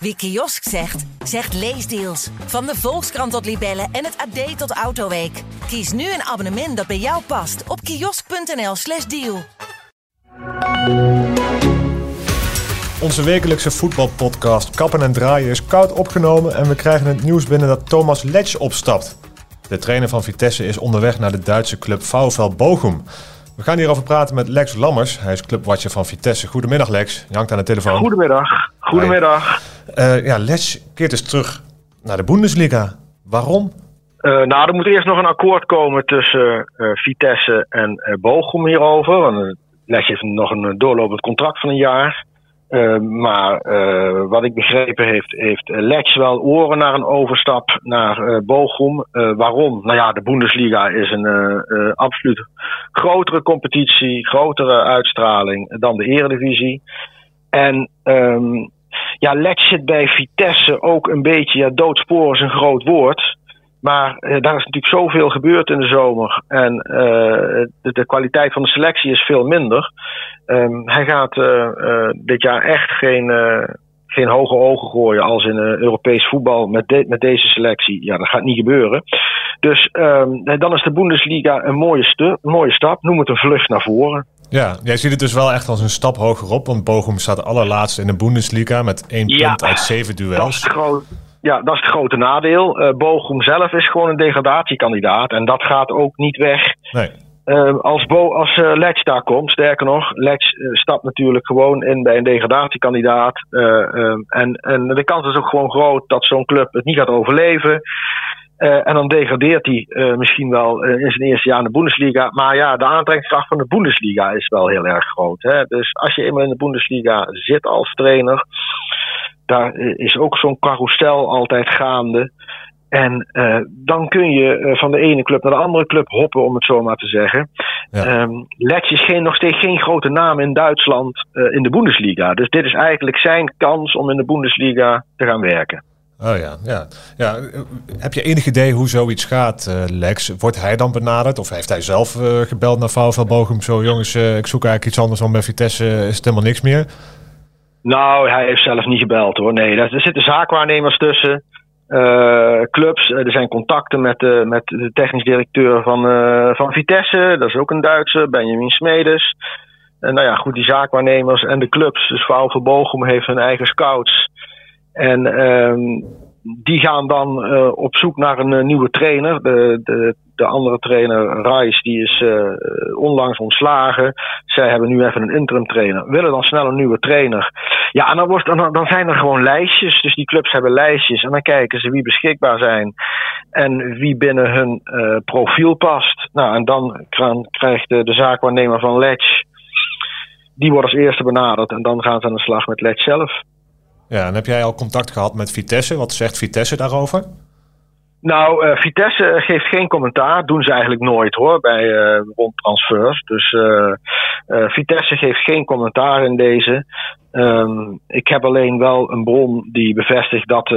Wie kiosk zegt, zegt leesdeals. Van de Volkskrant tot Libellen en het AD tot Autoweek. Kies nu een abonnement dat bij jou past op kiosk.nl/slash deal. Onze wekelijkse voetbalpodcast Kappen en Draaien is koud opgenomen en we krijgen het nieuws binnen dat Thomas Letch opstapt. De trainer van Vitesse is onderweg naar de Duitse club VfL Bochum. We gaan hierover praten met Lex Lammers. Hij is clubwatcher van Vitesse. Goedemiddag Lex, je hangt aan de telefoon. Goedemiddag. Goedemiddag. Uh, ja, Lex keert dus terug naar de Bundesliga. Waarom? Uh, nou, er moet eerst nog een akkoord komen tussen uh, Vitesse en Bochum hierover. Want Lex heeft nog een doorlopend contract van een jaar. Maar wat ik begrepen heeft, heeft Lex wel oren naar een overstap naar Bochum. waarom? Nou ja, de Bundesliga is een absoluut grotere competitie, grotere uitstraling dan de Eredivisie. En um, ja, Lex zit bij Vitesse ook een beetje, ja, doodsporen is een groot woord. Maar uh, daar is natuurlijk zoveel gebeurd in de zomer. En uh, de, kwaliteit van de selectie is veel minder. Um, hij gaat uh, dit jaar echt geen, geen hoge ogen gooien als in Europees voetbal met, met deze selectie. Ja, dat gaat niet gebeuren. Dus um, dan is de Bundesliga een mooie, een mooie stap. Noem het een vlucht naar voren. Ja, jij ziet het dus wel echt als een stap hoger op. Want Bochum staat allerlaatste in de Bundesliga met één ja, punt uit zeven duels. Dat is groot. Ja, dat is het grote nadeel. Uh, Bochum zelf is gewoon een degradatiekandidaat. En dat gaat ook niet weg. Nee. Uh, als Bo, als uh, Letch daar komt, sterker nog, Letch stapt natuurlijk gewoon in bij een degradatiekandidaat. en, en de kans is ook gewoon groot dat zo'n club het niet gaat overleven. En dan degradeert hij misschien wel in zijn eerste jaar in de Bundesliga. Maar ja, de aantrekkingskracht van de Bundesliga is wel heel erg groot. Hè? Dus als je eenmaal in de Bundesliga zit als trainer daar is ook zo'n carousel altijd gaande. En uh, dan kun je uh, van de ene club naar de andere club hoppen, om het zo maar te zeggen. Ja. Um, Lex is geen, nog steeds geen grote naam in Duitsland uh, in de Bundesliga. Dus dit is eigenlijk zijn kans om in de Bundesliga te gaan werken. Oh ja, ja. ja. Heb je enig idee hoe zoiets gaat, Lex? Wordt hij dan benaderd? Of heeft hij zelf gebeld naar VfL Bochum? Zo jongens, ik zoek eigenlijk iets anders, want bij Vitesse is het helemaal niks meer. Nou, hij heeft zelf niet gebeld hoor. Nee, er zitten zaakwaarnemers tussen. Clubs. Er zijn contacten met, met de technisch directeur van, van Vitesse. Dat is ook een Duitse, Benjamin Smedes. En nou ja, goed, die zaakwaarnemers en de clubs. Dus VfL Bochum heeft hun eigen scouts. En um, die gaan dan op zoek naar een nieuwe trainer. De, de de andere trainer, Rice, die is uh, onlangs ontslagen. Zij hebben nu even een interim trainer. Willen dan snel een nieuwe trainer. Ja, en dan, wordt, dan, dan zijn er gewoon lijstjes. Dus die clubs hebben lijstjes. En dan kijken ze wie beschikbaar zijn. En wie binnen hun profiel past. Nou, en dan krijgt de, zaakwaarnemer van Letch. Die wordt als eerste benaderd. En dan gaan ze aan de slag met Letch zelf. Ja, en heb jij al contact gehad met Vitesse? Wat zegt Vitesse daarover? Nou, uh, Vitesse geeft geen commentaar. Doen ze eigenlijk nooit hoor, bij uh, rond transfers. Dus uh, Vitesse geeft geen commentaar in deze. Um, ik heb alleen wel een bron die bevestigt dat,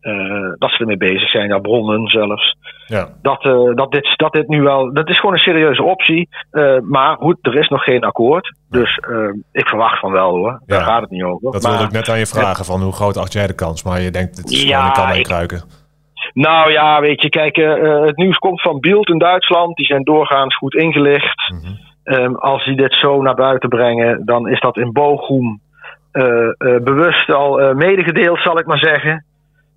ehm, dat ze ermee bezig zijn. Ja, bronnen zelfs. Ja. Dat, dat, dit, dat dit nu wel. Dat is gewoon een serieuze optie. maar goed, er is nog geen akkoord. Dus ehm, ik verwacht van wel hoor. Daar gaat het niet over. Dat wilde ik net aan je vragen: van hoe groot acht jij de kans? Maar je denkt, het is ja, gewoon een kan kruiken. Nou ja, weet je, kijk, het nieuws komt van Bild in Duitsland. Die zijn doorgaans goed ingelicht. Mm -hmm. um, als die dit zo naar buiten brengen, dan is dat in Bochum bewust al medegedeeld, zal ik maar zeggen.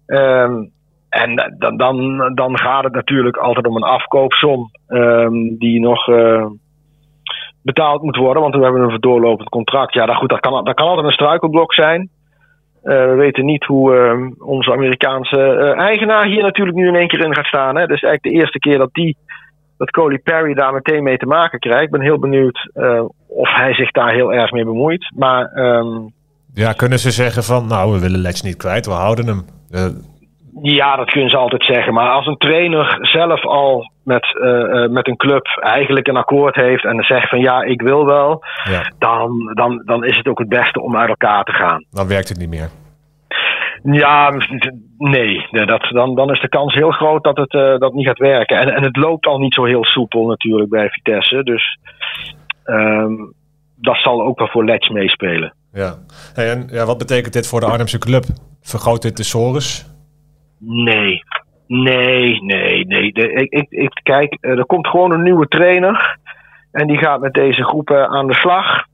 Um, en dan, dan, dan gaat het natuurlijk altijd om een afkoopsom um, die nog betaald moet worden. Want we hebben een doorlopend contract. Ja, dat, goed, dat, kan, dat kan altijd een struikelblok zijn. Uh, we weten niet hoe onze Amerikaanse uh, eigenaar hier natuurlijk nu in één keer in gaat staan. Hè. Dus eigenlijk de eerste keer dat die, dat Coley Perry daar meteen mee te maken krijgt. Ik ben heel benieuwd of hij zich daar heel erg mee bemoeit. Maar, ja, kunnen ze zeggen van, nou, we willen Letch niet kwijt, we houden hem. Ja, dat kunnen ze altijd zeggen. Maar als een trainer zelf al met, uh, met een club eigenlijk een akkoord heeft en zegt van ja, ik wil wel, ja. dan, dan, dan is het ook het beste om uit elkaar te gaan. Dan werkt het niet meer. Ja, nee. Dat, dan, dan is de kans heel groot dat het uh, dat niet gaat werken. En, en het loopt al niet zo heel soepel natuurlijk bij Vitesse. Dus um, dat zal ook wel voor Letch meespelen. Ja. En ja, wat betekent dit voor de Arnhemse club? Vergroot dit de sores? Nee, nee, nee, nee. Ik, ik, ik, kijk, er komt gewoon een nieuwe trainer. En die gaat met deze groepen aan de slag.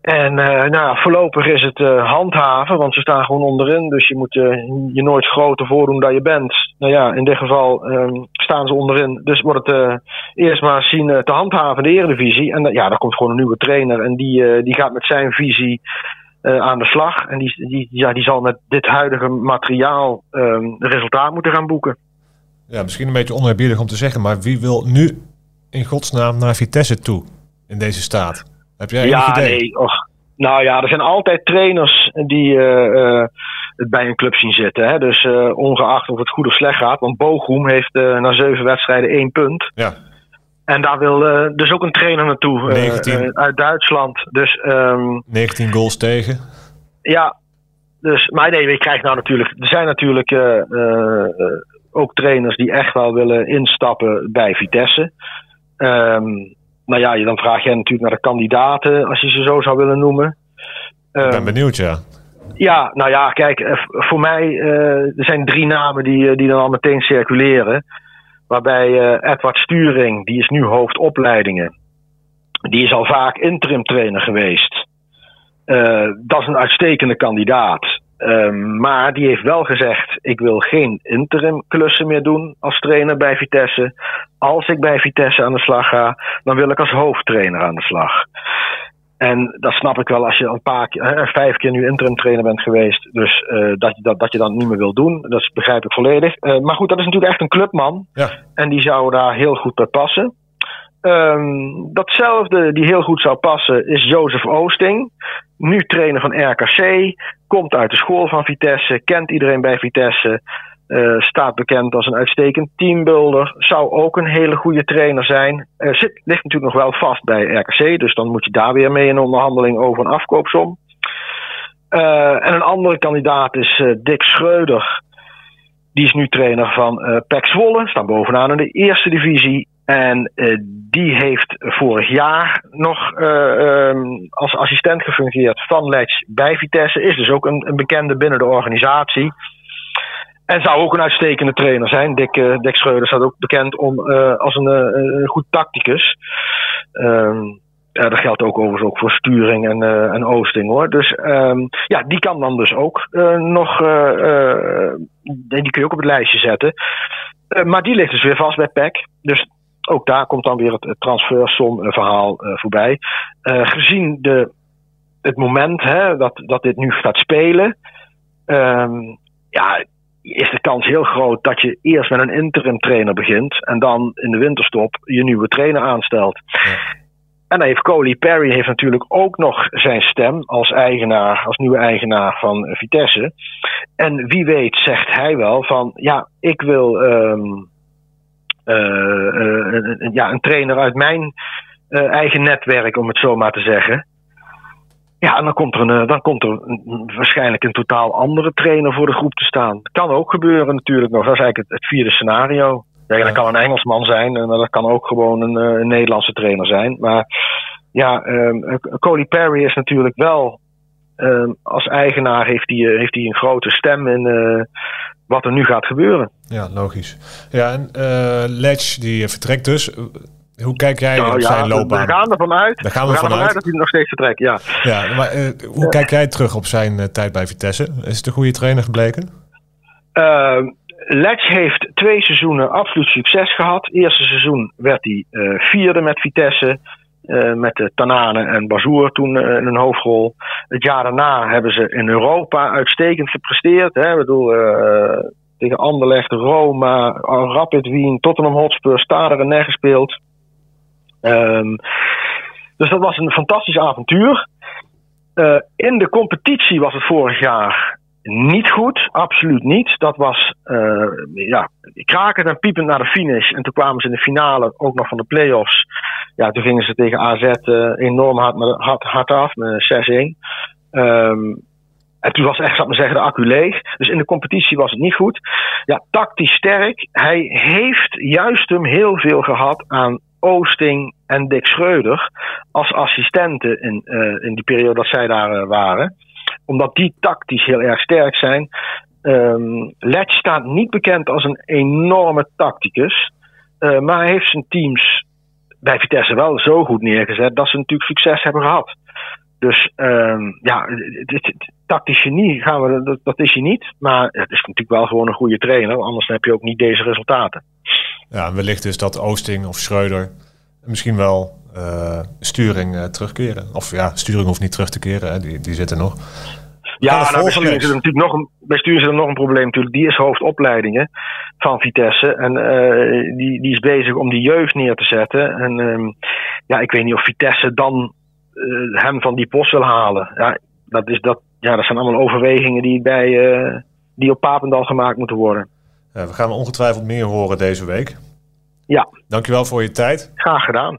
En uh, nou, voorlopig is het uh, handhaven, want ze staan gewoon onderin. Dus je moet uh, je nooit groter voordoen dan je bent. Nou ja, in dit geval ehm, staan ze onderin. Dus wordt het eerst maar zien te handhaven de Eredivisie. En ja, daar komt gewoon een nieuwe trainer. En die, die gaat met zijn visie aan de slag. En die, die, ja, die zal met dit huidige materiaal um, resultaat moeten gaan boeken. Ja, misschien een beetje oneerbiedig om te zeggen. Maar wie wil nu in godsnaam naar Vitesse toe in deze staat? Heb jij ja, idee? nee. Och, nou ja, er zijn altijd trainers die uh, het bij een club zien zitten. Hè? Dus uh, ongeacht of het goed of slecht gaat. Want Bochum heeft na zeven wedstrijden één punt. Ja. En daar wil dus ook een trainer naartoe 19, uit Duitsland. Dus, um, 19 goals tegen. Ja, dus, maar nee, je krijgt nou natuurlijk. Er zijn natuurlijk ook trainers die echt wel willen instappen bij Vitesse. Um, nou ja, dan vraag je natuurlijk naar de kandidaten, als je ze zo zou willen noemen. Ik ben benieuwd, ja. Ja, nou ja, kijk, voor mij uh, er zijn drie namen die, die dan al meteen circuleren. Waarbij uh, Edward Sturing, die is nu hoofdopleidingen. Die is al vaak interim trainer geweest. Uh, dat is een uitstekende kandidaat. Um, maar die heeft wel gezegd: ik wil geen interim klussen meer doen als trainer bij Vitesse. Als ik bij Vitesse aan de slag ga, dan wil ik als hoofdtrainer aan de slag. En dat snap ik wel als je een paar keer, vijf keer nu interim trainer bent geweest. Dus uh, dat, je dat, dat je dat niet meer wil doen. Dat begrijp ik volledig. Uh, maar goed, dat is natuurlijk echt een clubman. Ja. En die zou daar heel goed bij passen. Um, datzelfde die heel goed zou passen is Jozef Oosting. Nu trainer van RKC. Komt uit de school van Vitesse. Kent iedereen bij Vitesse. Uh, staat bekend als een uitstekend teambuilder. Zou ook een hele goede trainer zijn. Zit, ligt natuurlijk nog wel vast bij RKC. Dus dan moet je daar weer mee in onderhandeling over een afkoopsom. Uh, en een andere kandidaat is Dick Schreuder. Die is nu trainer van uh, PEC Zwolle. Staan bovenaan in de eerste divisie. En uh, die heeft vorig jaar nog uh, um, als assistent gefungeerd van Letch bij Vitesse. Is dus ook een, een, bekende binnen de organisatie. En zou ook een uitstekende trainer zijn. Dick, uh, staat ook bekend om, als een, goed tacticus. Um, ja, dat geldt ook overigens ook voor Sturing en, en Oosting hoor. Dus um, ja, die kan dan dus ook nog. die kun je ook op het lijstje zetten. maar die ligt dus weer vast bij PEC. Dus ook daar komt dan weer het transfersom-verhaal uh, voorbij. Uh, gezien de, het moment hè, dat, dat dit nu gaat spelen, um, ja, is de kans heel groot dat je eerst met een interim trainer begint en dan in de winterstop je nieuwe trainer aanstelt. Ja. En dan heeft Coley Perry heeft natuurlijk ook nog zijn stem als eigenaar, als nieuwe eigenaar van Vitesse. En wie weet zegt hij wel van ja, ik wil. Um, uh, ja, een trainer uit mijn eigen netwerk, om het zo maar te zeggen. Ja, en dan komt er, een, dan komt er een, waarschijnlijk een totaal andere trainer voor de groep te staan. Kan ook gebeuren natuurlijk nog. Dat is eigenlijk het, het vierde scenario. Ja, dat kan een Engelsman zijn, maar dat kan ook gewoon een, een Nederlandse trainer zijn. Maar ja, um, Coley Perry is natuurlijk wel um, als eigenaar heeft hij, heeft hij een grote stem in uh, wat er nu gaat gebeuren. Ja, logisch. Ja, en uh, Ledge die vertrekt dus. Hoe kijk jij nou, op ja, zijn loopbaan? We gaan ervan uit. Daar gaan we, we gaan vanuit dat hij nog steeds vertrekt, ja. Ja, maar uh, hoe ja. kijk jij terug op zijn uh, tijd bij Vitesse? Is het een goede trainer gebleken? Uh, Ledge heeft twee seizoenen absoluut succes gehad. Eerste seizoen werd hij vierde met Vitesse. Uh, met de Tanane en Bazoer toen uh, in een hoofdrol. Het jaar daarna hebben ze in Europa uitstekend gepresteerd. Hè. Ik bedoel, uh, tegen Anderlecht, Roma, Rapid Wien, Tottenham Hotspur, Stade Rennes gespeeld. Um, dus dat was een fantastisch avontuur. in de competitie was het vorig jaar niet goed, absoluut niet. Dat was uh, ja, krakend en piepend naar de finish. En toen kwamen ze in de finale ook nog van de play-offs. Ja, toen gingen ze tegen AZ uh, enorm hard, hard, hard af met 6-1. Um, en toen was echt, zou ik maar zeggen, de accu leeg. Dus in de competitie was het niet goed. Ja, tactisch sterk. Hij heeft juist hem heel veel gehad aan Oosting en Dick Schreuder als assistenten in, in die periode dat zij daar waren. Omdat die tactisch heel erg sterk zijn. Um, Letch staat niet bekend als een enorme tacticus. maar hij heeft zijn teams bij Vitesse wel zo goed neergezet dat ze natuurlijk succes hebben gehad. Dus uh, ja, tactisch genie gaan we, dat, dat, is hij niet. Maar het is natuurlijk wel gewoon een goede trainer. Anders heb je ook niet deze resultaten. Ja, wellicht is dat Oosting of Schreuder misschien wel sturing uh, terugkeren. Of ja, sturing hoeft niet terug te keren, hè. Die, die zitten nog. Ja, nou, bij Stuur is er natuurlijk nog een, bij is er nog een probleem natuurlijk. Die is hoofdopleidingen van Vitesse. En uh, die, die is bezig om die jeugd neer te zetten. En um, ja, ik weet niet of Vitesse dan uh, hem van die post wil halen. Ja, dat, is dat, ja, dat zijn allemaal overwegingen die, bij, uh, die op Papendal gemaakt moeten worden. Ja, we gaan ongetwijfeld meer horen deze week. Ja. Dankjewel voor je tijd. Graag gedaan.